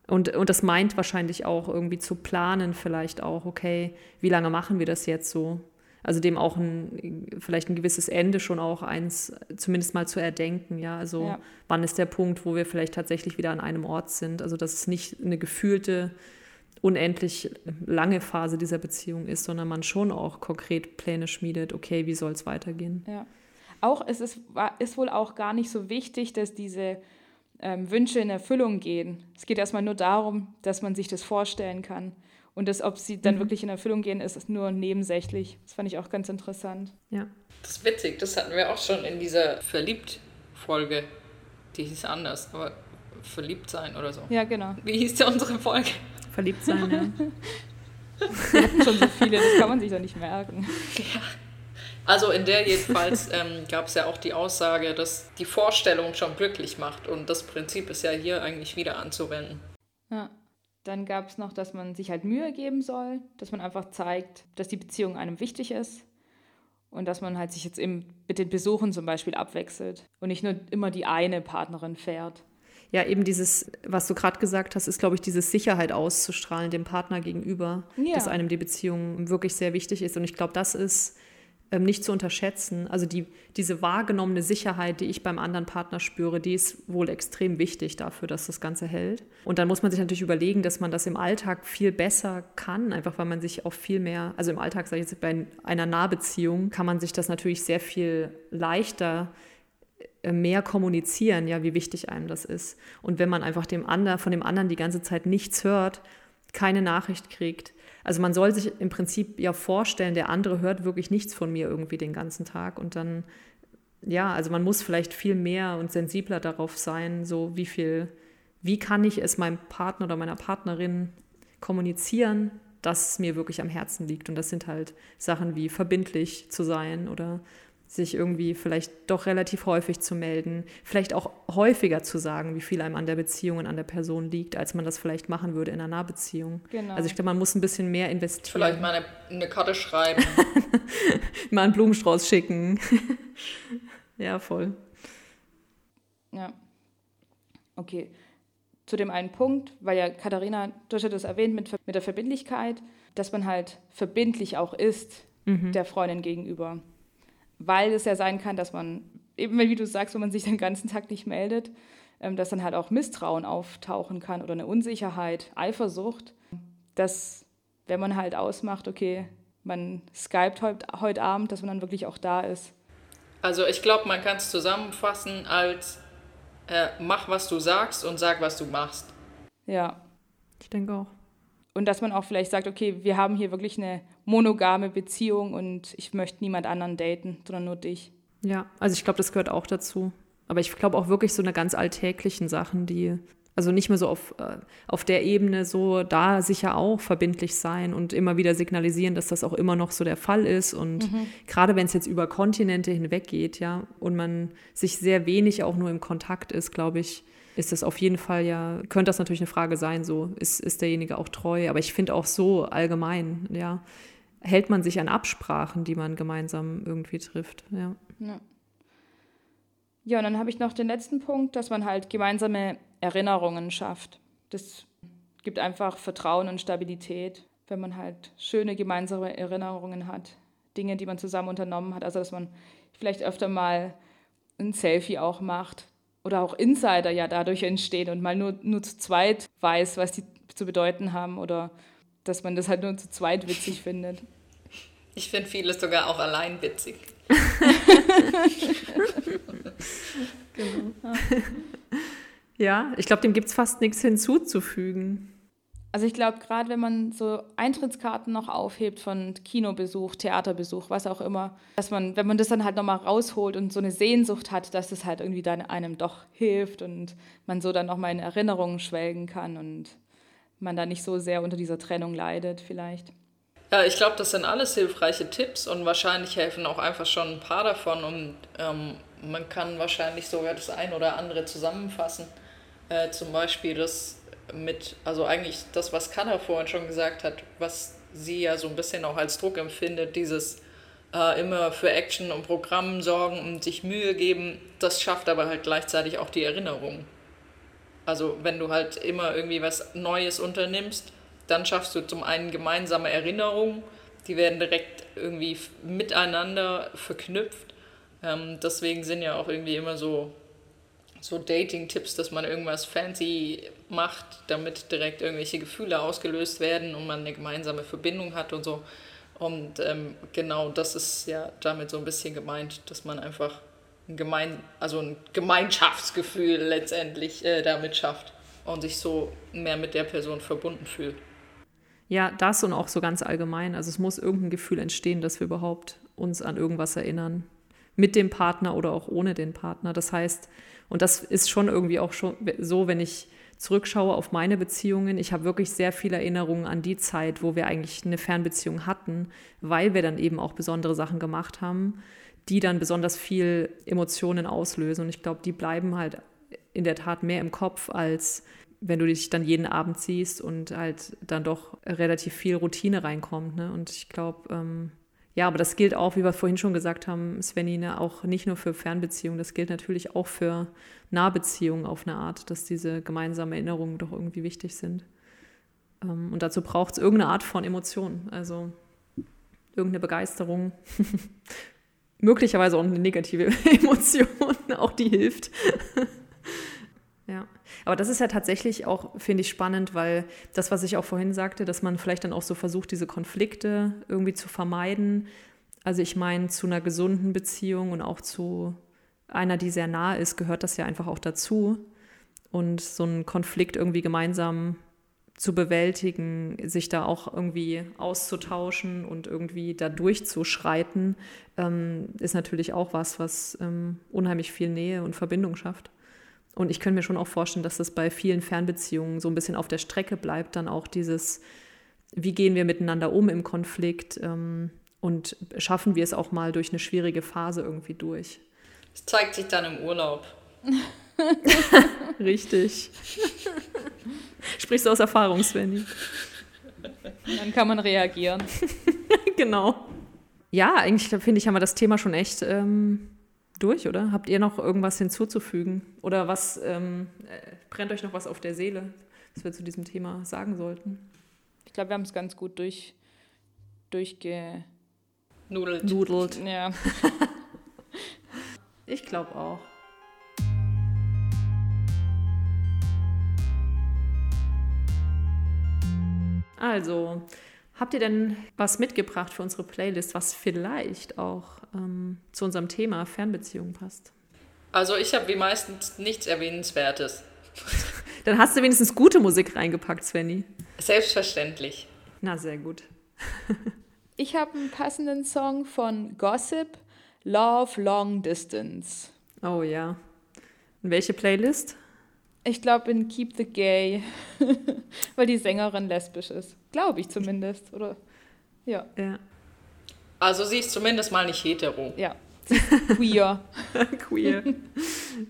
Und, und das meint wahrscheinlich auch irgendwie zu planen, vielleicht auch, okay, wie lange machen wir das jetzt so? Also dem auch ein, vielleicht ein gewisses Ende schon auch eins zumindest mal zu erdenken, ja. Also Ja. wann ist der Punkt, wo wir vielleicht tatsächlich wieder an einem Ort sind? Also dass es nicht eine gefühlte, unendlich lange Phase dieser Beziehung ist, sondern man schon auch konkret Pläne schmiedet, okay, wie soll es weitergehen? Ja. Auch es ist, ist wohl auch gar nicht so wichtig, dass diese ähm, Wünsche in Erfüllung gehen. Es geht erstmal nur darum, dass man sich das vorstellen kann. Und das, ob sie dann wirklich in Erfüllung gehen, ist, ist nur nebensächlich. Das fand ich auch ganz interessant. Ja. Das ist witzig, das hatten wir auch schon in dieser Verliebt-Folge. Die hieß anders, aber verliebt sein oder so. Ja, genau. Wie hieß denn unsere Folge? Verliebt sein, ja. Wir hatten schon so viele, das kann man sich doch nicht merken. Ja. Also in der jedenfalls ähm, gab es ja auch die Aussage, dass die Vorstellung schon glücklich macht und das Prinzip ist ja hier eigentlich wieder anzuwenden. Ja. Dann gab es noch, dass man sich halt Mühe geben soll, dass man einfach zeigt, dass die Beziehung einem wichtig ist und dass man halt sich jetzt eben mit den Besuchen zum Beispiel abwechselt und nicht nur immer die eine Partnerin fährt. Ja, eben dieses, was du gerade gesagt hast, ist, glaube ich, diese Sicherheit auszustrahlen dem Partner gegenüber, ja. dass einem die Beziehung wirklich sehr wichtig ist. Und ich glaube, das ist ähm, nicht zu unterschätzen. Also die, diese wahrgenommene Sicherheit, die ich beim anderen Partner spüre, die ist wohl extrem wichtig dafür, dass das Ganze hält. Und dann muss man sich natürlich überlegen, dass man das im Alltag viel besser kann, einfach weil man sich auch viel mehr, also im Alltag, sage ich jetzt, bei einer Nahbeziehung kann man sich das natürlich sehr viel leichter äh, mehr kommunizieren, ja, wie wichtig einem das ist. Und wenn man einfach dem anderen, von dem anderen die ganze Zeit nichts hört, keine Nachricht kriegt, also man soll sich im Prinzip ja vorstellen, der andere hört wirklich nichts von mir irgendwie den ganzen Tag und dann, ja, also man muss vielleicht viel mehr und sensibler darauf sein, so wie viel, wie kann ich es meinem Partner oder meiner Partnerin kommunizieren, dass es mir wirklich am Herzen liegt. Und das sind halt Sachen wie verbindlich zu sein oder sich irgendwie vielleicht doch relativ häufig zu melden, vielleicht auch häufiger zu sagen, wie viel einem an der Beziehung und an der Person liegt, als man das vielleicht machen würde in einer Nahbeziehung. Genau. Also ich glaube, man muss ein bisschen mehr investieren. Vielleicht mal eine, eine Karte schreiben. mal einen Blumenstrauß schicken. ja, voll. Ja. Okay. Zu dem einen Punkt, weil ja Katharina, du hast das erwähnt mit, mit der Verbindlichkeit, dass man halt verbindlich auch ist mhm. der Freundin gegenüber weil es ja sein kann, dass man, eben wie du sagst, wenn man sich den ganzen Tag nicht meldet, ähm, dass dann halt auch Misstrauen auftauchen kann oder eine Unsicherheit, Eifersucht, dass wenn man halt ausmacht, okay, man skypt heute, heute Abend, dass man dann wirklich auch da ist. Also ich glaube, man kann es zusammenfassen als äh, mach, was du sagst und sag, was du machst. Ja. Ich denke auch. Und dass man auch vielleicht sagt, okay, wir haben hier wirklich eine monogame Beziehung und ich möchte niemand anderen daten, sondern nur dich. Ja, also ich glaube, das gehört auch dazu. Aber ich glaube auch wirklich so eine ganz alltäglichen Sachen, die, also nicht mehr so auf, äh, auf der Ebene so da sicher auch verbindlich sein und immer wieder signalisieren, dass das auch immer noch so der Fall ist. Und mhm. gerade wenn es jetzt über Kontinente hinweg geht, ja, und man sich sehr wenig auch nur im Kontakt ist, glaube ich, ist das auf jeden Fall ja, könnte das natürlich eine Frage sein, so ist, ist derjenige auch treu. Aber ich finde auch so allgemein, ja, hält man sich an Absprachen, die man gemeinsam irgendwie trifft. Ja, ja. ja und dann habe ich noch den letzten Punkt, dass man halt gemeinsame Erinnerungen schafft. Das gibt einfach Vertrauen und Stabilität, wenn man halt schöne gemeinsame Erinnerungen hat. Dinge, die man zusammen unternommen hat. Also, dass man vielleicht öfter mal ein Selfie auch macht. Oder auch Insider ja dadurch entstehen und mal nur, nur zu zweit weiß, was die zu bedeuten haben. Oder dass man das halt nur zu zweit witzig findet. Ich finde vieles sogar auch allein witzig. genau. Ja, ich glaube, dem gibt es fast nichts hinzuzufügen. Also ich glaube, gerade wenn man so Eintrittskarten noch aufhebt von Kinobesuch, Theaterbesuch, was auch immer, dass man, wenn man das dann halt nochmal rausholt und so eine Sehnsucht hat, dass das halt irgendwie dann einem doch hilft und man so dann nochmal in Erinnerungen schwelgen kann und man da nicht so sehr unter dieser Trennung leidet vielleicht. Ja, ich glaube, das sind alles hilfreiche Tipps und wahrscheinlich helfen auch einfach schon ein paar davon und ähm, man kann wahrscheinlich sogar das ein oder andere zusammenfassen. Äh, zum Beispiel das mit, also eigentlich das, was Kanna vorhin schon gesagt hat, was sie ja so ein bisschen auch als Druck empfindet, dieses äh, immer für Action und Programm sorgen und sich Mühe geben, das schafft aber halt gleichzeitig auch die Erinnerung. Also wenn du halt immer irgendwie was Neues unternimmst, dann schaffst du zum einen gemeinsame Erinnerungen, die werden direkt irgendwie miteinander verknüpft. Ähm, deswegen sind ja auch irgendwie immer so, so Dating-Tipps, dass man irgendwas fancy macht, damit direkt irgendwelche Gefühle ausgelöst werden und man eine gemeinsame Verbindung hat und so. Und ähm, genau das ist ja damit so ein bisschen gemeint, dass man einfach ein, Gemein also ein Gemeinschaftsgefühl letztendlich äh, damit schafft und sich so mehr mit der Person verbunden fühlt. Ja, das und auch so ganz allgemein. Also es muss irgendein Gefühl entstehen, dass wir überhaupt uns an irgendwas erinnern. Mit dem Partner oder auch ohne den Partner. Das heißt, und das ist schon irgendwie auch schon so, wenn ich zurückschaue auf meine Beziehungen, ich habe wirklich sehr viele Erinnerungen an die Zeit, wo wir eigentlich eine Fernbeziehung hatten, weil wir dann eben auch besondere Sachen gemacht haben, die dann besonders viel Emotionen auslösen. Und ich glaube, die bleiben halt in der Tat mehr im Kopf, als wenn du dich dann jeden Abend siehst und halt dann doch relativ viel Routine reinkommt. Ne? Und ich glaube, ähm, ja, aber das gilt auch, wie wir vorhin schon gesagt haben, Svenny, ne, auch nicht nur für Fernbeziehungen, das gilt natürlich auch für Nahbeziehungen auf eine Art, dass diese gemeinsamen Erinnerungen doch irgendwie wichtig sind. Ähm, und dazu braucht es irgendeine Art von Emotionen, also irgendeine Begeisterung, möglicherweise auch eine negative Emotion, auch die hilft. ja. Aber das ist ja tatsächlich auch, finde ich, spannend, weil das, was ich auch vorhin sagte, dass man vielleicht dann auch so versucht, diese Konflikte irgendwie zu vermeiden. Also ich meine, zu einer gesunden Beziehung und auch zu einer, die sehr nah ist, gehört das ja einfach auch dazu. Und so einen Konflikt irgendwie gemeinsam zu bewältigen, sich da auch irgendwie auszutauschen und irgendwie da durchzuschreiten, ähm, ist natürlich auch was, was ähm, unheimlich viel Nähe und Verbindung schafft. Und ich könnte mir schon auch vorstellen, dass das bei vielen Fernbeziehungen so ein bisschen auf der Strecke bleibt, dann auch dieses, wie gehen wir miteinander um im Konflikt ähm, und schaffen wir es auch mal durch eine schwierige Phase irgendwie durch. Es zeigt sich dann im Urlaub. Richtig. Sprichst du aus Erfahrung, Svenny? Dann kann man reagieren. genau. Ja, eigentlich finde ich, haben wir das Thema schon echt ähm, durch, oder? Habt ihr noch irgendwas hinzuzufügen? Oder was ähm, äh, brennt euch noch was auf der Seele, was wir zu diesem Thema sagen sollten? Ich glaube, wir haben es ganz gut durch, durchge... Nudelt. Nudelt. Ja. ich glaube auch. Also, habt ihr denn was mitgebracht für unsere Playlist, was vielleicht auch ähm, zu unserem Thema Fernbeziehungen passt? Also, ich habe wie meistens nichts Erwähnenswertes. Dann hast du wenigstens gute Musik reingepackt, Svenny. Selbstverständlich. Na, sehr gut. ich habe einen passenden Song von Gossip, Love Long Distance. Oh ja. Und welche Playlist? Ich glaube in Keep the Gay, weil die Sängerin lesbisch ist. Glaube ich zumindest. Oder ja. ja. Also sie ist zumindest mal nicht hetero. Ja. Queer. Queer.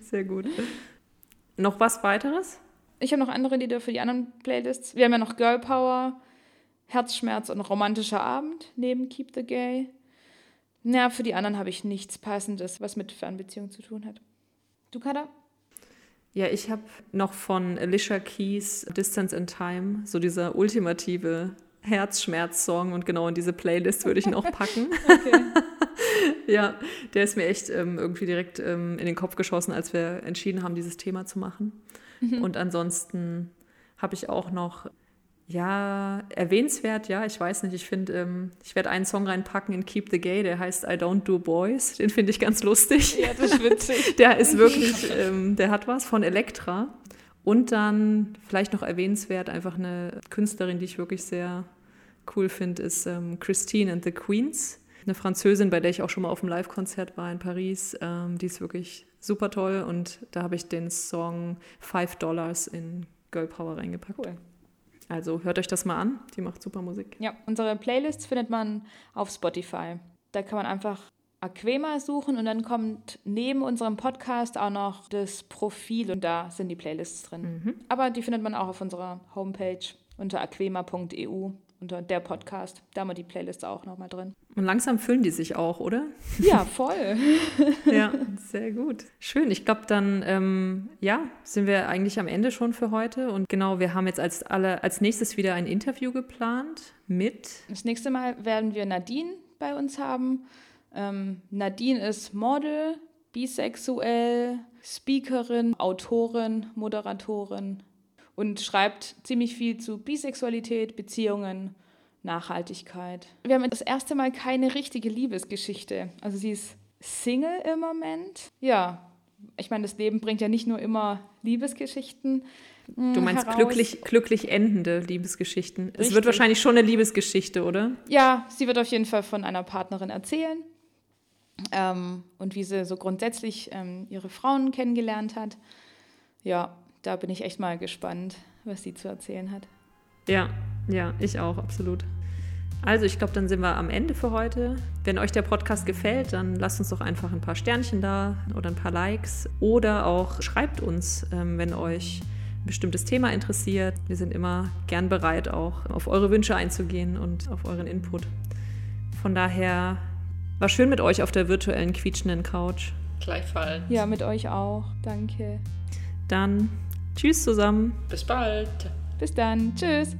Sehr gut. Noch was weiteres? Ich habe noch andere Lieder für die anderen Playlists. Wir haben ja noch Girl Power, Herzschmerz und Romantischer Abend neben Keep the Gay. Na, für die anderen habe ich nichts Passendes, was mit Fernbeziehung zu tun hat. Du, Kada? Ja, ich habe noch von Alicia Keys Distance in Time, so dieser ultimative Herzschmerz-Song und genau in diese Playlist würde ich ihn auch packen. ja, der ist mir echt ähm, irgendwie direkt ähm, in den Kopf geschossen, als wir entschieden haben, dieses Thema zu machen. Mhm. Und ansonsten habe ich auch noch ja, erwähnenswert, ja, ich weiß nicht. Ich finde, ähm, ich werde einen Song reinpacken in Keep the Gay, der heißt I Don't Do Boys. Den finde ich ganz lustig. Ja, das ist witzig. der ist wirklich, ähm, der hat was von Elektra. Und dann vielleicht noch erwähnenswert, einfach eine Künstlerin, die ich wirklich sehr cool finde, ist ähm, Christine and the Queens. Eine Französin, bei der ich auch schon mal auf einem Live-Konzert war in Paris. Ähm, die ist wirklich super toll und da habe ich den Song Five Dollars in Girl Power reingepackt. Cool. Also hört euch das mal an, die macht super Musik. Ja, unsere Playlists findet man auf Spotify. Da kann man einfach Aquema suchen und dann kommt neben unserem Podcast auch noch das Profil und da sind die Playlists drin. Mhm. Aber die findet man auch auf unserer Homepage unter aquema.eu unter der Podcast. Da haben wir die Playlist auch nochmal drin. Und langsam füllen die sich auch, oder? Ja, voll. ja, sehr gut. Schön. Ich glaube, dann ähm, ja, sind wir eigentlich am Ende schon für heute. Und genau, wir haben jetzt als, alle, als nächstes wieder ein Interview geplant mit. Das nächste Mal werden wir Nadine bei uns haben. Ähm, Nadine ist Model, bisexuell, Speakerin, Autorin, Moderatorin, und schreibt ziemlich viel zu Bisexualität, Beziehungen, Nachhaltigkeit. Wir haben das erste Mal keine richtige Liebesgeschichte. Also sie ist Single im Moment. Ja, ich meine, das Leben bringt ja nicht nur immer Liebesgeschichten. Hm, du meinst glücklich, glücklich endende Liebesgeschichten. Richtig. Es wird wahrscheinlich schon eine Liebesgeschichte, oder? Ja, sie wird auf jeden Fall von einer Partnerin erzählen ähm, und wie sie so grundsätzlich ähm, ihre Frauen kennengelernt hat. Ja, da bin ich echt mal gespannt, was sie zu erzählen hat. Ja, ja, ich auch, absolut. Also ich glaube, dann sind wir am Ende für heute. Wenn euch der Podcast gefällt, dann lasst uns doch einfach ein paar Sternchen da oder ein paar Likes oder auch schreibt uns, ähm, wenn euch ein bestimmtes Thema interessiert. Wir sind immer gern bereit, auch auf eure Wünsche einzugehen und auf euren Input. Von daher war schön mit euch auf der virtuellen quietschenden Couch. Gleichfalls. Ja, mit euch auch. Danke. Dann tschüss zusammen. Bis bald. Bis dann. Tschüss.